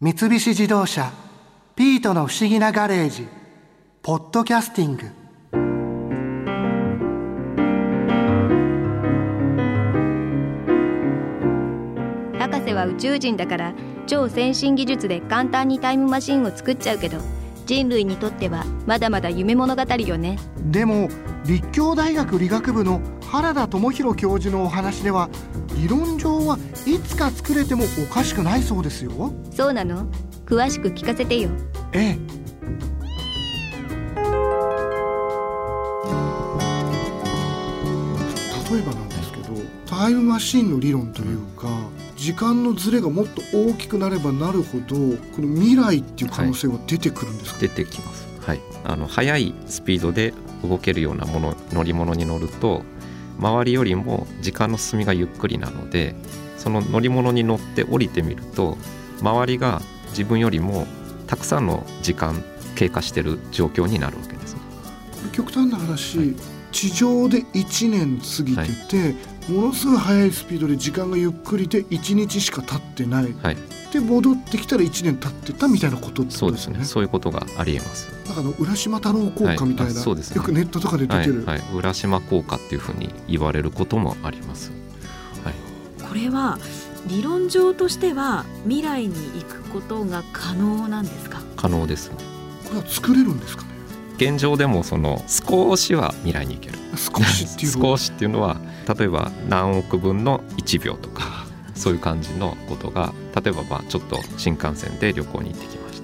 三菱自動車「ピートの不思議なガレージ」「ポッドキャスティング」博士は宇宙人だから超先進技術で簡単にタイムマシンを作っちゃうけど人類にとってはまだまだ夢物語よね。でも立教大学理学部の原田智博教授のお話では理論上はいつか作れてもおかしくないそうですよ。そうなの？詳しく聞かせてよ。ええ。例えばなんですけどタイムマシンの理論というか時間のズレがもっと大きくなればなるほどこの未来っていう可能性は出てくるんですか、出てきます。はい、あの速いスピードで動けるようなもの乗り物に乗ると周りよりも時間の進みがゆっくりなのでその乗り物に乗って降りてみると周りが自分よりもたくさんの時間経過してる状況になるわけですね。極端な話、はい地上で1年過ぎてて、ものすごい速いスピードで時間がゆっくりで1日しか経ってないはい、で戻ってきたら1年経ってたみたいなことってそうでね。ことですね。そういうことがありえます。なんかあの浦島太郎効果みたいな、はいあそうですねよくネットとかで出てる、はいはい、浦島効果っていうふうに言われることもあります。はい、これは理論上としては未来に行くことが可能なんですか？可能です。これは作れるんですか？ね現状でもその少しは未来に行ける。少しっていうの？は少しっていうのは例えば何億分の1秒とかそういう感じのことが例えばまあちょっと新幹線で旅行に行ってきまし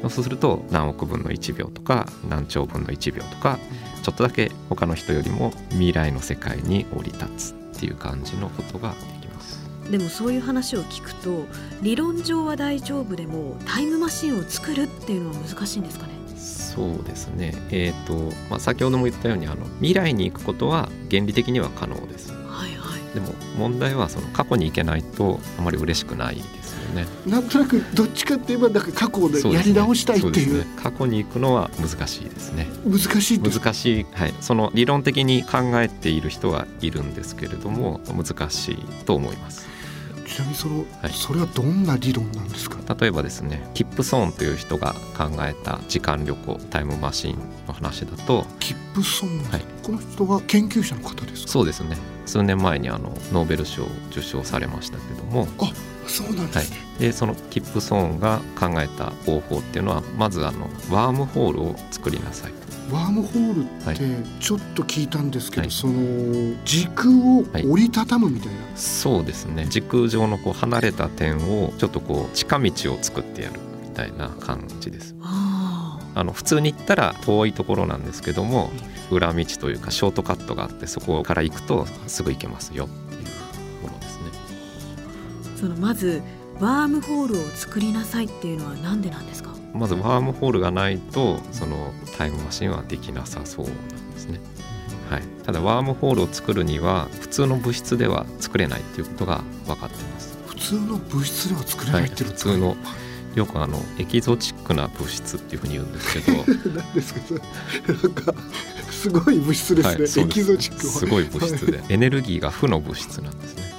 た。そうすると何億分の1秒とか何兆分の1秒とかちょっとだけ他の人よりも未来の世界に降り立つっていう感じのことができます。でもそういう話を聞くと理論上は大丈夫でもタイムマシンを作るっていうのは難しいんですかね？そうですね。えっ、と、まあ、先ほども言ったようにあの未来に行くことは原理的には可能です。はいはい。でも問題はその過去に行けないとあまり嬉しくないですよね。なんとなくどっちかって言えばなんか過去でやり直したいっていう。そですね。過去に行くのは難しいですね。難しい難しい、はい、その理論的に考えている人はいるんですけれども難しいと思いますちなみにその、はい。それはどんな理論なんですか？例えばですねキップソーンという人が考えた時間旅行タイムマシンの話だとキップソン、はい。この人は研究者の方ですか？そうですね。数年前にあのノーベル賞を受賞されましたけどもそうなんですね、でそのキップソーンが考えた方法っていうのはまずあのワームホールを作りなさいワームホールはってちょっと聞いたんですけど、はい。その時空を折りたたむみたいな、そうですね。時空上のこう離れた点をちょっとこう近道を作ってやるみたいな感じです。ああの普通に行ったら遠いところなんですけども裏道というかショートカットがあってそこから行くとすぐ行けますよそのまずワームホールを作りなさいっていうのはなんでなんですか？まずワームホールがないとそのタイムマシンはできなさそうなんですね。はい、ただワームホールを作るには普通の物質では作れないっていうことが分かってます。普通の物質では作れないっていうはい。普通のよくあのエキゾチックな物質っていうふうに言うんですけど。なんですかそれなんかすごい物質ですね、はいそうエキゾチックは。すごい物質で。エネルギーが負の物質なんですね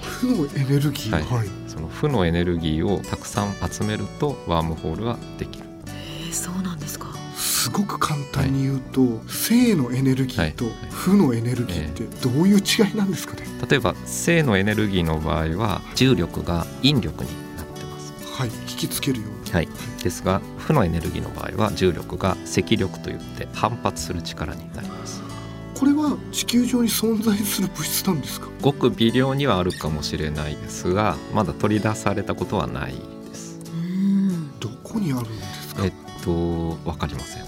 負のエネルギー。はい。はい、その負のエネルギーをたくさん集めるとワームホールはできる。えー、そうなんですか。すごく簡単に言うと、正のエネルギーとはい。負のエネルギーってどういう違いなんですかね、例えば正のエネルギーの場合は重力が引力になってます。はい。引きつけるようにはい。ですが負のエネルギーの場合は重力が積力といって反発する力になりますこれは地球上に存在する物質なんですか？ごく微量にはあるかもしれないですがまだ取り出されたことはないです。どこにあるんですか？えっと分かりません。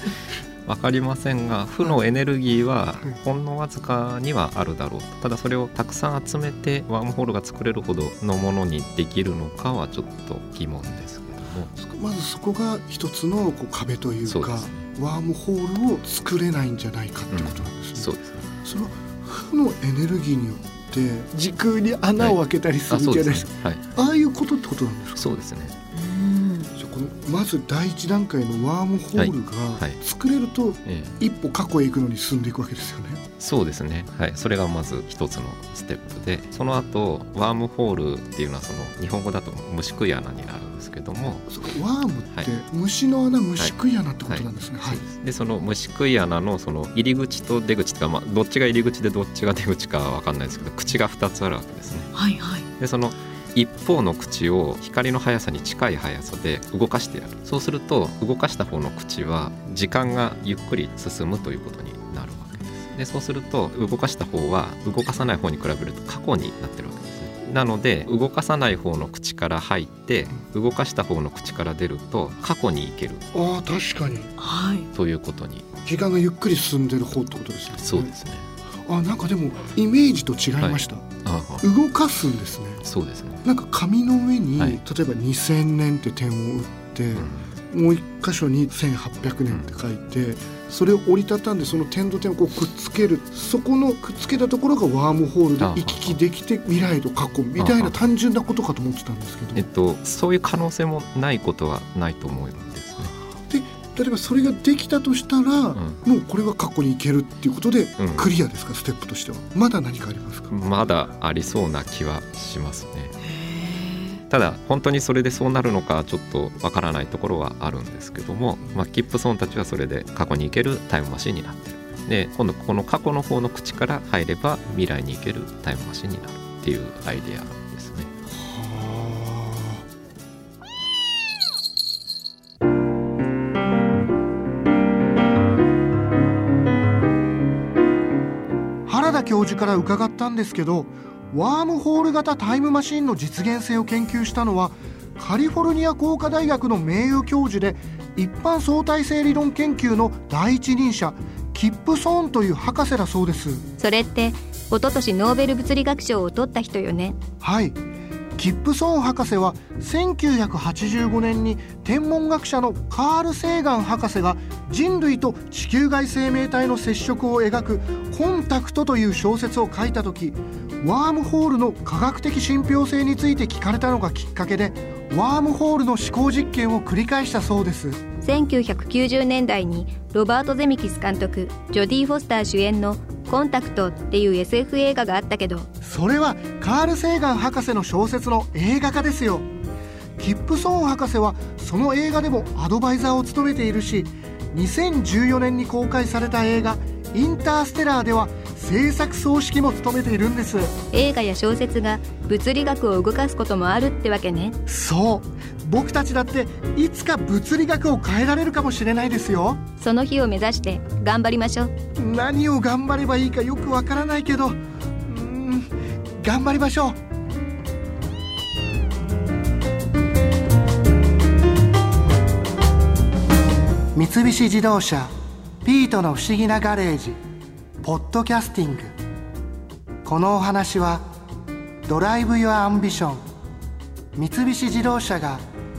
分かりませんが負のエネルギーはほんのわずかにはあるだろうと。ただそれをたくさん集めてワームホールが作れるほどのものにできるのかはちょっと疑問ですけども。まずそこが一つのこう壁というかそうですねワームホールを作れないんじゃないかってことなんですね、そうですね。その負のエネルギーによって時空に穴を開けたりするじゃないですか、すね。はい。ああいうことってことなんですか？そうですねじゃあこのまず第一段階のワームホールがはいはい。作れるとえ一歩過去へ行くのに進んでいくわけですよね。そうですね。はい。それがまず一つのステップでその後ワームホールっていうのはその日本語だと虫食い穴になるんですけどもワームって、はい。虫の穴虫食い穴ってことなんですね。はい。でその虫食い穴のその入り口と出口っていうか、まあ、どっちが入り口でどっちが出口かは分かんないですけど口が2つあるわけですね。はいはい。でその一方の口を光の速さに近い速さで動かしてやる。そうすると動かした方の口は時間がゆっくり進むということになるわけです。でそうすると動かした方は動かさない方に比べると過去になってるわけですね。なので動かさない方の口から入って動かした方の口から出ると過去に行ける。ああ確かに。はい。ということに。時間がゆっくり進んでる方ってことですね。そうですね。あなんかでもイメージと違いました。ああ動かすんですね。そうですね、なんか紙の上に、はい。例えば2000年って点を打って、うん。もう一箇所に1800年って書いて、それを折りたたんでその点と点をこうくっつける。そこのくっつけたところがワームホールであ行き来できて未来と過去みたいな単純なことかと思ってたんですけど、えっと、そういう可能性もないことはないと思うんです。ね。例えばそれができたとしたら、うんもうこれは過去に行けるっていうことでうんクリアですか、ステップとしてはまだ何かありますか、まだありそうな気はしますね。へただ本当にそれでそうなるのかちょっとわからないところはあるんですけども、まあ、キップソンたちはそれで過去に行けるタイムマシンになってる。で今度この過去の方の口から入れば未来に行けるタイムマシンになるっていうアイデアですね。田教授から伺ったんですけどワームホール型タイムマシンの実現性を研究したのはカリフォルニア工科大学の名誉教授で一般相対性理論研究の第一人者キップソーンという博士だそうです。それって一昨年ノーベル物理学賞を取った人よね？はいキップソン博士は1985年に天文学者のカール・セーガン博士が人類と地球外生命体の接触を描く「コンタクト」という小説を書いた時ワームホールの科学的信憑性について聞かれたのがきっかけでワームホールの思考実験を繰り返したそうです。1990年代にロバート・ゼミキス監督ジョディ・フォスター主演の「コンタクト」っていう SF 映画があったけど。それはカール・セーガン博士の小説の映画化ですよ。キップソーン博士はその映画でもアドバイザーを務めているし2014年に公開された映画「インターステラー」では制作総指揮も務めているんです。映画や小説が物理学を動かすこともあるってわけね。そう僕たちだっていつか物理学を変えられるかもしれないですよ。その日を目指して頑張りましょう。何を頑張ればいいかよくわからないけどうーん頑張りましょう。三菱自動車ピートの不思議なガレージポッドキャスティング。このお話はDrive your Ambition 三菱自動車が